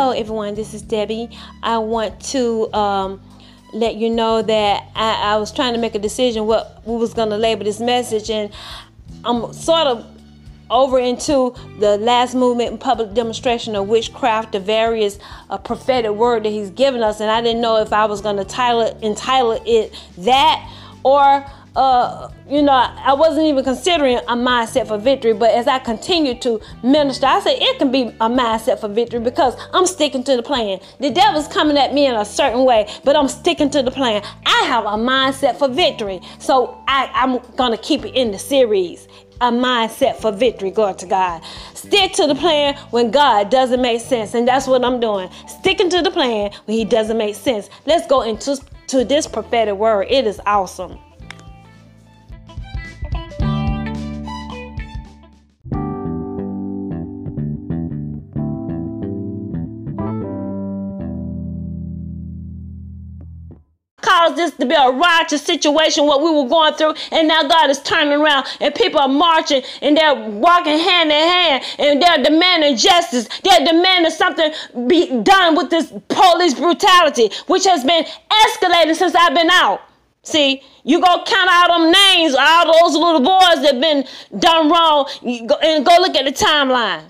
Hello, everyone. This is Debbie. I want to um, let you know that I, I, was trying to make a decision what we was going to label this message, and I'm sort of over into the last movement and public demonstration of witchcraft, the various uh, prophetic word that he's given us, and I didn't know if I was going to title it, entitle it that or uh, you know, I wasn't even considering a mindset for victory. But as I continue to minister, I say it can be a mindset for victory because I'm sticking to the plan. The devil's coming at me in a certain way, but I'm sticking to the plan. I have a mindset for victory. So I, I'm going to keep it in the series a mindset for victory. Glory to God. Stick to the plan when God doesn't make sense. And that's what I'm doing. Sticking to the plan when He doesn't make sense. Let's go into to this prophetic word. It is awesome. Caused this to be a righteous situation, what we were going through, and now God is turning around and people are marching and they're walking hand in hand and they're demanding justice. They're demanding something be done with this police brutality, which has been escalating since I've been out. See, you go count out them names, all those little boys that been done wrong, and go look at the timeline.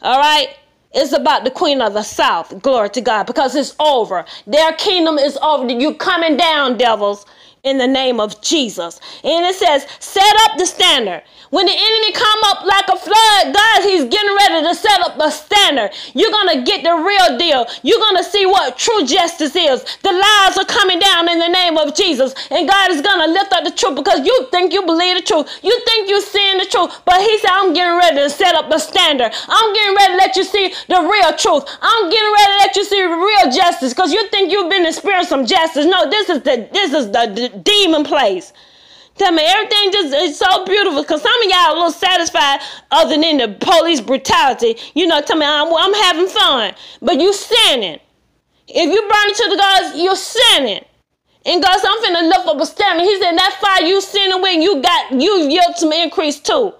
All right? It's about the queen of the south. Glory to God. Because it's over. Their kingdom is over. You coming down, devils in the name of Jesus. And it says, set up the standard. When the enemy come up like a flood, God, he's getting ready to set up the standard. You're going to get the real deal. You're going to see what true justice is. The lies are coming down in the name of Jesus. And God is going to lift up the truth because you think you believe the truth. You think you're seeing the truth. But he said, I'm getting ready to set up the standard. I'm getting ready to let you see the real truth. I'm getting ready to let you see the real justice because you think you've been experiencing some justice. No, this is the, this is the demon place. Tell me, everything just is so beautiful because some of y'all a little satisfied other than the police brutality. You know, tell me, I'm, I'm having fun. But you sinning. If you burn it to the gods, you're sinning. And God said, I'm finna lift up a standard. He said, that fire you sinning with, you got, you yield some increase too.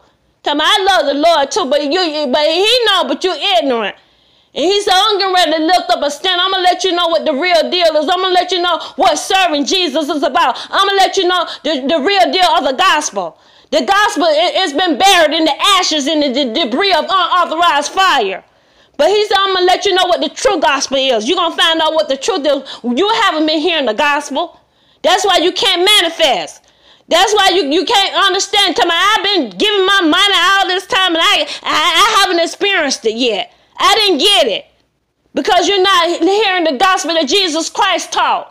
Tell me, I love the Lord too, but you, but he know, but you ignorant. And he said, I'm getting ready to lift up a stand. I'm going to let you know what the real deal is. I'm going to let you know what serving Jesus is about. I'm going to let you know the, the real deal of the gospel. The gospel, it, has been buried in the ashes and the, the debris of unauthorized fire. But he said, I'm going to let you know what the true gospel is. You're going to find out what the truth is. You haven't been hearing the gospel. That's why you can't manifest. That's why you, you can't understand. Tell me, I've been giving my money all this time and I, I, I haven't experienced it yet. I didn't get it because you're not hearing the gospel that Jesus Christ taught.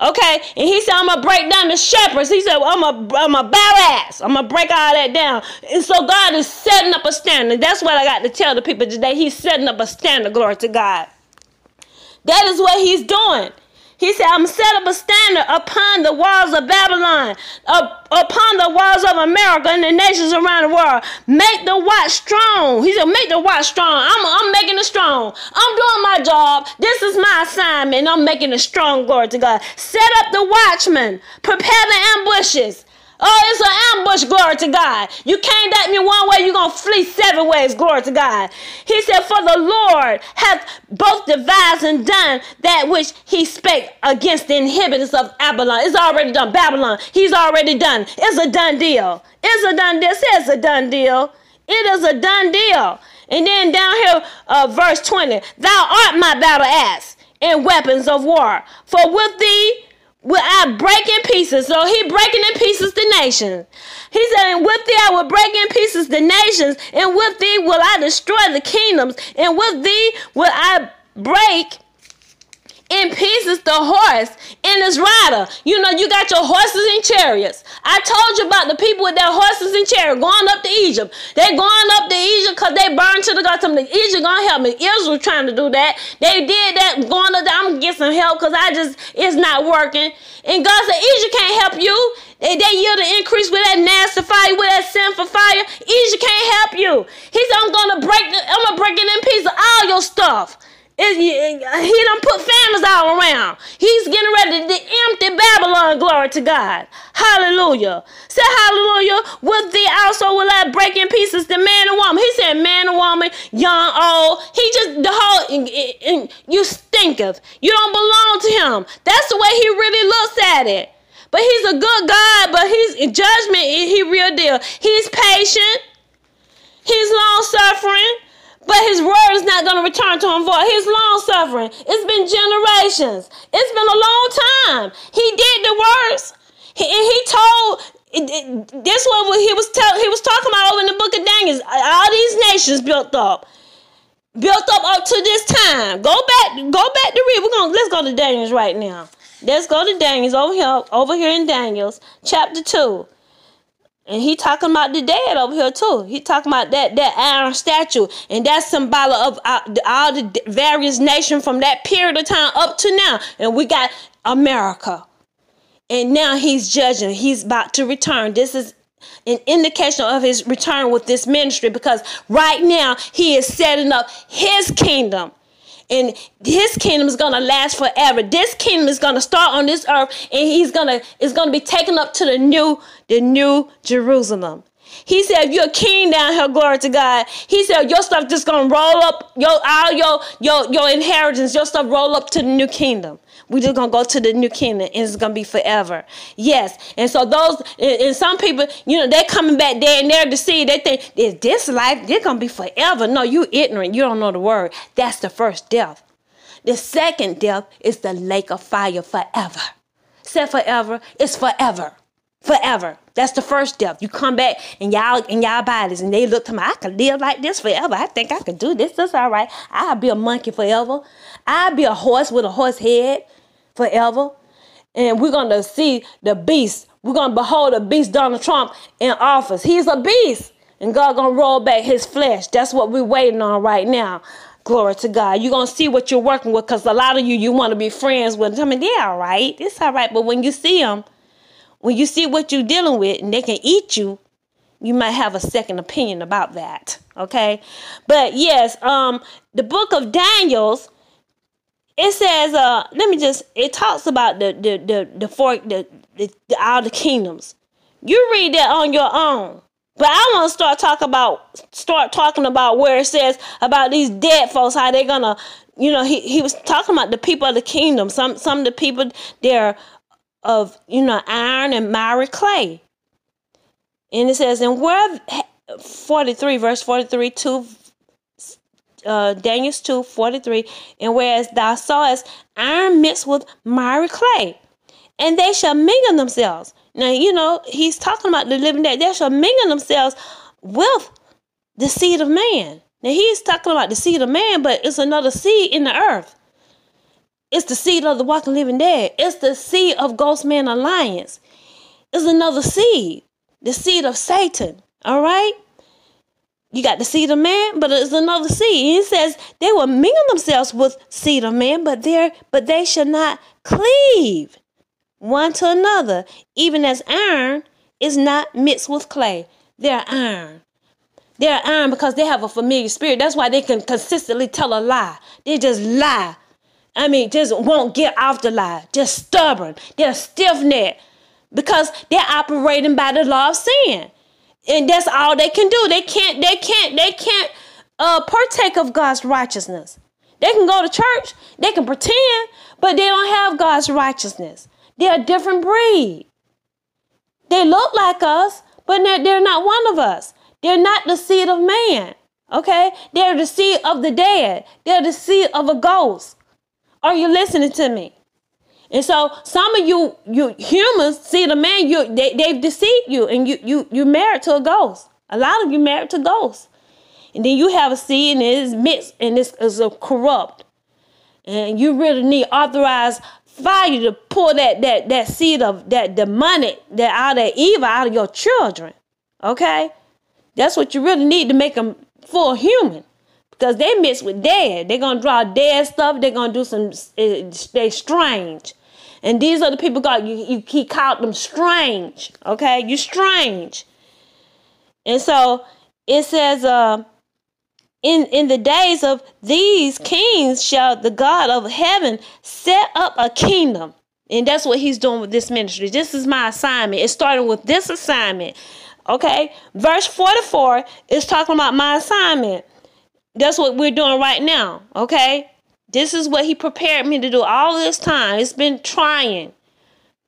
Okay, and he said, I'm gonna break down the shepherds. He said, well, I'm a, I'm a badass. I'm gonna break all that down. And so God is setting up a standard. That's what I got to tell the people today. He's setting up a standard. Glory to God. That is what he's doing. He said, I'm set up a standard upon the walls of Babylon, up, upon the walls of America and the nations around the world. Make the watch strong. He said, make the watch strong. I'm, I'm making it strong. I'm doing my job. This is my assignment. I'm making it strong. Glory to God. Set up the watchmen. Prepare the ambushes. Oh, it's an ambush, glory to God. You came at me one way, you're going to flee seven ways, glory to God. He said, For the Lord hath both devised and done that which he spake against the inhabitants of Babylon. It's already done. Babylon, he's already done. It's a done deal. It's a done deal. It's a done deal. It is a done deal. And then down here, uh, verse 20, Thou art my battle axe and weapons of war. For with thee will I break in pieces. So he breaking in pieces the nations. He said, and with thee I will break in pieces the nations, and with thee will I destroy the kingdoms, and with thee will I break in pieces the horse and his rider. You know, you got your horses and chariots. I told you about the people with their horses and chariots going up to Egypt. They going up to Egypt because they burned to the God. Something Egypt gonna help me. Israel trying to do that. They did that. Going to I'm gonna get some help because I just it's not working. And God said Egypt can't help you. They, they yield an increase with that nasty fire, with that sinful fire. Egypt can't help you. He said, I'm gonna break I'm gonna break it in pieces all your stuff. It, he done put families all around. He's getting ready to empty Babylon. Glory to God. Hallelujah. Say hallelujah. With thee also will I break in pieces the man and woman. He said man and woman, young, old. He just, the whole, and you stinketh. You don't belong to him. That's the way he really looks at it. But he's a good God, but he's judgment, he real deal. He's patient. He's long suffering. But his word is not going to return to him void. He's long suffering. It's been generations. It's been a long time. He did the works. He, and he told this one he was tell, he was talking about over in the book of Daniel. All these nations built up. Built up up to this time. Go back, go back to read. We're gonna let's go to Daniel's right now. Let's go to Daniel's over here, over here in Daniel's chapter two. And he talking about the dead over here too. He talking about that that iron statue, and that's symbolic of uh, all, all the various nations from that period of time up to now. And we got America, and now he's judging. He's about to return. This is an indication of his return with this ministry because right now he is setting up his kingdom and his kingdom is gonna last forever. This kingdom is gonna start on this earth, and he's gonna is gonna be taken up to the new the new Jerusalem. He said, if you're a king down here, glory to God. He said, your stuff just gonna roll up, your all your your your inheritance, your stuff roll up to the new kingdom. We just gonna go to the new kingdom, and it's gonna be forever. Yes, and so those and some people, you know, they're coming back there and they're deceived. They think is this life they're gonna be forever. No, you ignorant. You don't know the word. That's the first death. The second death is the lake of fire forever. Said forever, it's forever. Forever. That's the first death. You come back and y'all in y'all bodies and they look to me, I could live like this forever. I think I could do this. That's all right. I'll be a monkey forever. I'll be a horse with a horse head forever. And we're going to see the beast. We're going to behold the beast, Donald Trump, in office. He's a beast. And God going to roll back his flesh. That's what we're waiting on right now. Glory to God. You're going to see what you're working with because a lot of you, you want to be friends with. I mean, they're all right. It's all right. But when you see them, when you see what you're dealing with and they can eat you, you might have a second opinion about that. Okay. But yes, um, the book of Daniel's it says uh let me just it talks about the the the the four the, the, the all the kingdoms. You read that on your own. But i want to start talking about start talking about where it says about these dead folks how they're gonna you know he, he was talking about the people of the kingdom. Some some of the people they're of you know iron and miry clay. And it says and where 43 verse 43 2 uh, Daniel 2 43. And whereas thou sawest iron mixed with miry clay, and they shall mingle themselves. Now, you know, he's talking about the living dead. They shall mingle themselves with the seed of man. Now, he's talking about the seed of man, but it's another seed in the earth. It's the seed of the walking living dead. It's the seed of Ghost Man Alliance. It's another seed, the seed of Satan. All right? You got the seed of man, but it's another seed. He says they will mingle themselves with seed of man, but they but they shall not cleave one to another, even as iron is not mixed with clay. They're iron. They're iron because they have a familiar spirit. That's why they can consistently tell a lie. They just lie. I mean, just won't get off the lie. Just stubborn. They're stiff necked because they're operating by the law of sin and that's all they can do. They can't. They can't. They can't uh, partake of God's righteousness. They can go to church. They can pretend, but they don't have God's righteousness. They're a different breed. They look like us, but they're, they're not one of us. They're not the seed of man. Okay? They're the seed of the dead. They're the seed of a ghost. Are you listening to me? And so some of you, you humans, see the man, you they, they've deceived you and you you you married to a ghost. A lot of you married to ghosts. And then you have a seed and it is mixed and is a corrupt. And you really need authorized fire to pull that that that seed of that demonic that out of evil out of your children. Okay? That's what you really need to make them full human because they mix with dead. They're gonna draw dead stuff. They're gonna do some. Uh, they strange, and these are the people God. You, you he called them strange. Okay, you strange, and so it says, uh, in in the days of these kings shall the God of heaven set up a kingdom. And that's what he's doing with this ministry. This is my assignment. It started with this assignment. Okay, verse 44 is talking about my assignment. That's what we're doing right now. Okay, this is what he prepared me to do all this time. It's been trying,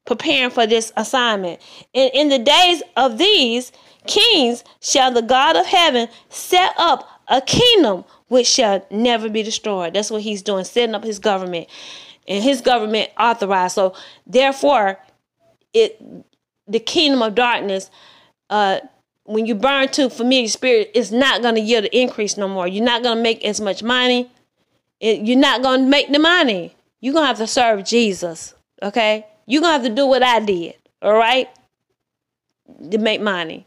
preparing for this assignment. And in the days of these kings shall the God of heaven set up a kingdom which shall never be destroyed. That's what he's doing, setting up his government. And his government authorized. So therefore, it the kingdom of darkness uh, when you burn to familiar spirit, it's not to yield an increase no more. You're not to make as much money. It, you're not going to make the money. You're going to have to serve Jesus. Okay? You're going to have to do what I did. All right? To make money.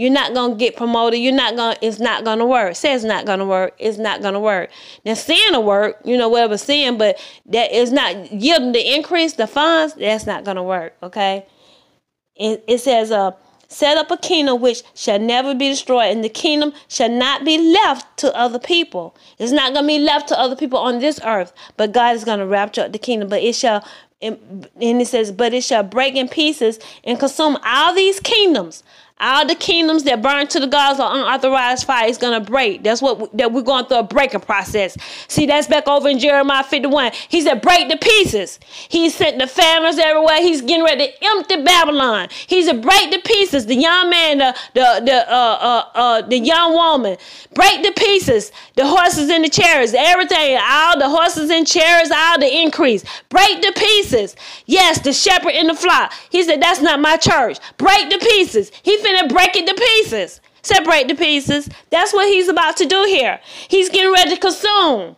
You're not gonna get promoted. You're not gonna. It's not gonna work. Say it's not gonna work. It's not gonna work. Now sin will work. You know whatever sin, but that is not yielding the increase, the funds. That's not gonna work. Okay. It, it says, uh, set up a kingdom which shall never be destroyed, and the kingdom shall not be left to other people. It's not going to be left to other people on this earth, but God is going to rapture the kingdom. But it shall, and it says, but it shall break in pieces and consume all these kingdoms all the kingdoms that burn to the gods or unauthorized fire is gonna break. That's what we, that we're going through a breaking process. See, that's back over in Jeremiah 51. He said, break the pieces. He sent the families everywhere. He's getting ready to empty Babylon. He's a break the pieces. The young man, the the the uh uh uh the young woman, break the pieces. The horses and the chariots, everything, all the horses and chariots, all the increase. Break the pieces. Yes, the shepherd in the flock. He said, that's not my church. Break the pieces. He finna break it to pieces. Separate the pieces. That's what he's about to do here. He's getting ready to consume.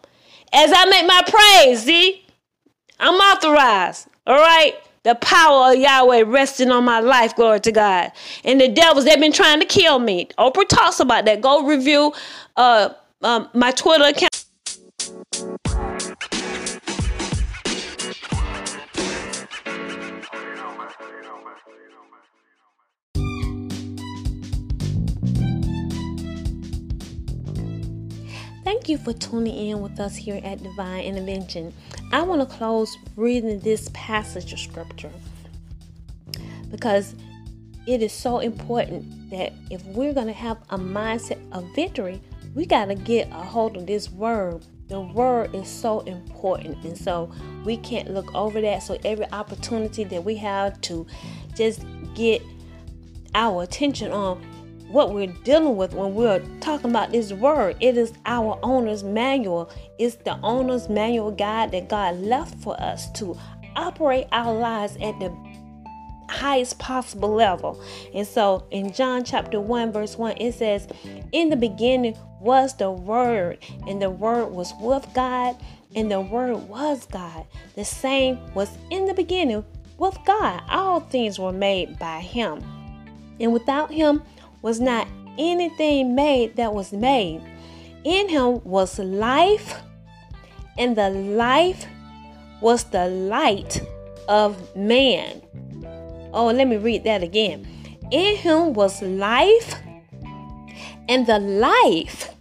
As I make my praise, see? I'm authorized. All right? The power of Yahweh resting on my life, glory to God. And the devils, they've been trying to kill me. Oprah talks about that. Go review uh, um, my Twitter account. You for tuning in with us here at Divine Intervention. I want to close reading this passage of scripture because it is so important that if we're going to have a mindset of victory, we got to get a hold of this word. The word is so important, and so we can't look over that. So, every opportunity that we have to just get our attention on what we're dealing with when we're talking about this word. It is our owner's manual. It's the owner's manual guide that God left for us to operate our lives at the highest possible level. And so in John chapter 1, verse 1, it says, In the beginning was the Word, and the Word was with God, and the Word was God. The same was in the beginning with God. All things were made by Him. And without Him, was not anything made that was made. In him was life, and the life was the light of man. Oh, let me read that again. In him was life, and the life,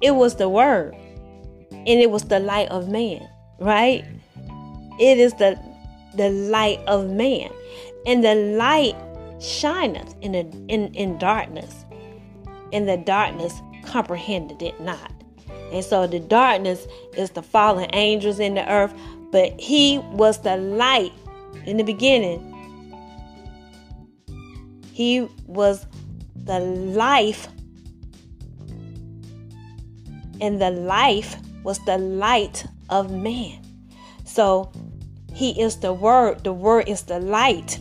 it was the word, and it was the light of man, right? It is the the light of man. And the light shineth in, a, in, in darkness, and the darkness comprehended it not. And so the darkness is the fallen angels in the earth, but he was the light in the beginning. He was the life, and the life was the light of man. So he is the word, the word is the light.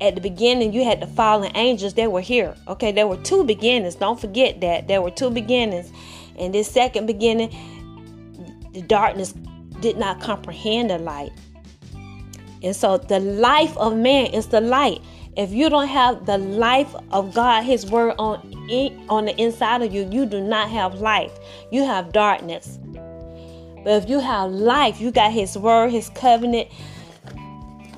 At the beginning, you had the fallen angels, they were here. Okay, there were two beginnings. Don't forget that. There were two beginnings. And this second beginning, the darkness did not comprehend the light. And so the life of man is the light. If you don't have the life of God, His word on on the inside of you, you do not have life. You have darkness. But if you have life, you got His word, His covenant.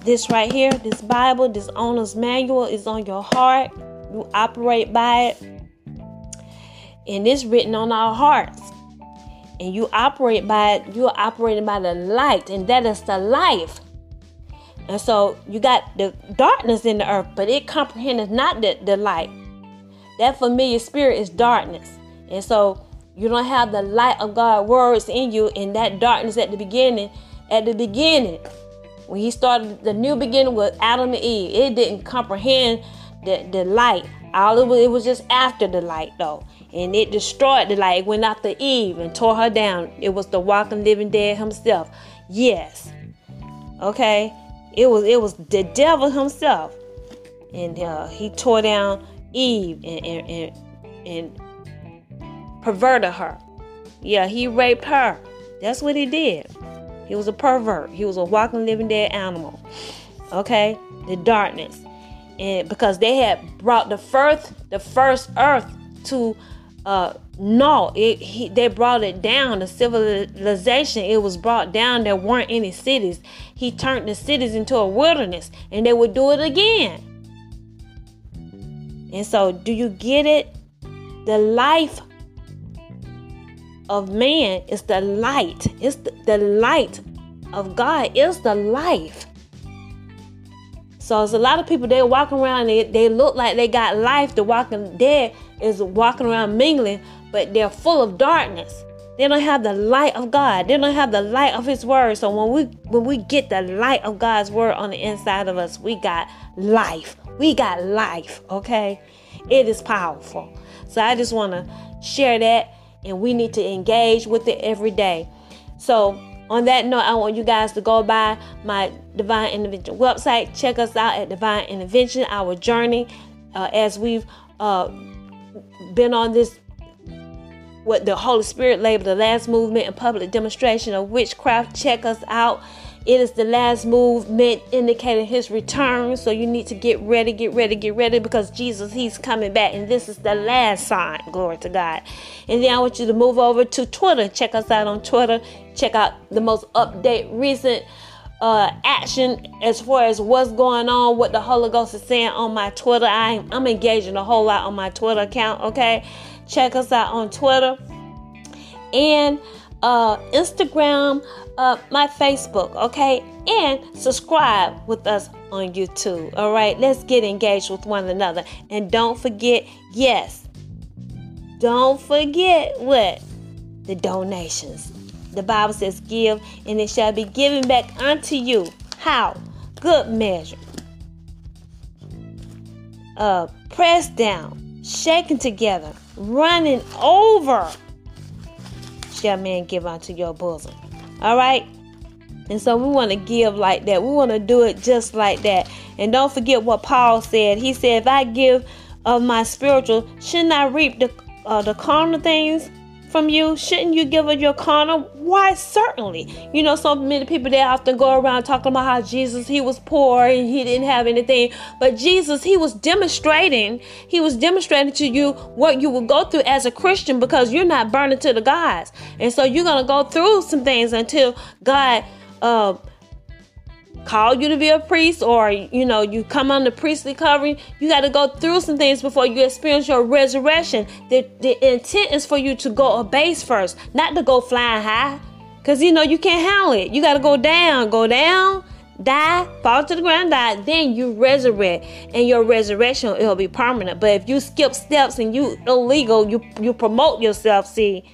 This right here, this Bible, this owner's manual is on your heart. You operate by it. And it's written on our hearts. And you operate by it, you're operating by the light, and that is the life. And so you got the darkness in the earth, but it comprehends not the, the light. That familiar spirit is darkness. And so you don't have the light of God words in you in that darkness at the beginning. At the beginning, when he started the new beginning with Adam and Eve, it didn't comprehend the, the light. All it was, it was just after the light though. And it destroyed the light. It went after Eve and tore her down. It was the walking living dead himself. Yes. Okay. It was it was the devil himself. And uh, he tore down Eve and, and, and, and perverted her. Yeah, he raped her. That's what he did. He was a pervert. He was a walking, living, dead animal. Okay, the darkness, and because they had brought the first, the first earth to uh no, it he, they brought it down. The civilization it was brought down. There weren't any cities. He turned the cities into a wilderness, and they would do it again. And so, do you get it? The life of man is the light. It's the, the light of God is the life. So there's a lot of people they walk around they, they look like they got life. The walking dead is walking around mingling, but they're full of darkness. They don't have the light of God. They don't have the light of His Word. So when we when we get the light of God's Word on the inside of us, we got life. We got life. Okay, it is powerful. So I just want to share that and we need to engage with it every day. So, on that note, I want you guys to go by my Divine Intervention website. Check us out at Divine Intervention, our journey uh, as we've uh, been on this what the Holy Spirit labeled the last movement and public demonstration of witchcraft. Check us out it is the last movement indicating his return. So you need to get ready, get ready, get ready because Jesus, he's coming back. And this is the last sign. Glory to God. And then I want you to move over to Twitter. Check us out on Twitter. Check out the most update, recent uh, action as far as what's going on, what the Holy Ghost is saying on my Twitter. I, I'm engaging a whole lot on my Twitter account. Okay. Check us out on Twitter. And uh, Instagram, uh, my Facebook, okay? And subscribe with us on YouTube, all right? Let's get engaged with one another. And don't forget, yes, don't forget what? The donations. The Bible says, Give, and it shall be given back unto you. How? Good measure. Uh, pressed down, shaken together, running over shall man give unto your bosom. All right? And so we want to give like that. We want to do it just like that. And don't forget what Paul said. He said, if I give of my spiritual, shouldn't I reap the, uh, the carnal things? From you? Shouldn't you give of your carnal? Why, certainly. You know, so many people they often go around talking about how Jesus, he was poor and he didn't have anything. But Jesus, he was demonstrating, he was demonstrating to you what you will go through as a Christian because you're not burning to the gods. And so you're going to go through some things until God, uh, call you to be a priest or you know you come the priestly covering you got to go through some things before you experience your resurrection. The, the intent is for you to go a base first not to go flying high. Because you know you can't handle it. You got to go down go down die fall to the ground die. Then you resurrect. And your resurrection it'll be permanent. But if you skip steps and you illegal you you promote yourself see.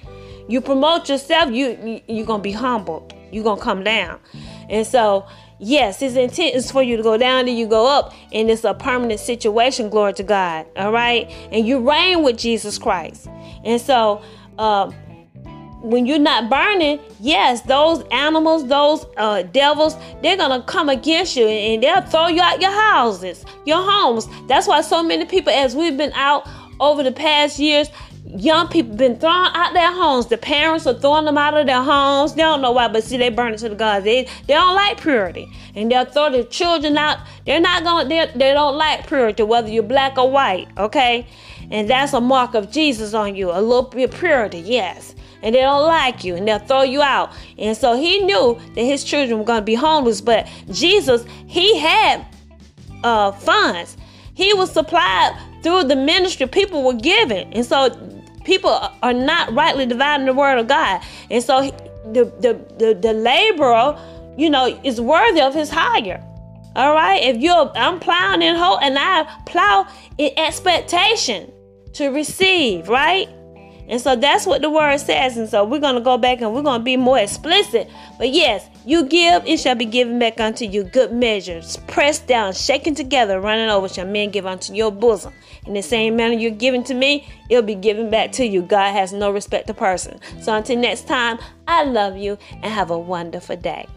You promote yourself you, you you're gonna be humbled you're gonna come down. And so yes, his intent is for you to go down and you go up, and it's a permanent situation, glory to God. All right. And you reign with Jesus Christ. And so uh, when you're not burning, yes, those animals, those uh, devils, they're gonna come against you and they'll throw you out your houses, your homes. That's why so many people, as we've been out over the past years, young people been thrown out their homes. The parents are throwing them out of their homes. They don't know why, but see, they burn it to the gods. They they don't like purity, and they'll throw their children out. They're not gonna. They don't like purity, whether you're black or white. Okay, and that's a mark of Jesus on you. A little bit purity, yes and they don't like you and they'll throw you out. And so he knew that his children were going to be homeless, but Jesus, he had uh, funds. He was supplied through the ministry people were giving. And so people are not rightly dividing the word of God. And so the, the, the, the laborer, you know, is worthy of his hire. All right. If you're, I'm plowing in hope and I plow in expectation to receive, right? And so that's what the word says. And so we're going to go back and we're going to be more explicit. But yes, you give, it shall be given back unto you. Good measures, pressed down, shaken together, running over, shall men give unto your bosom. In the same manner you're giving to me, it'll be given back to you. God has no respect to person. So until next time, I love you and have a wonderful day.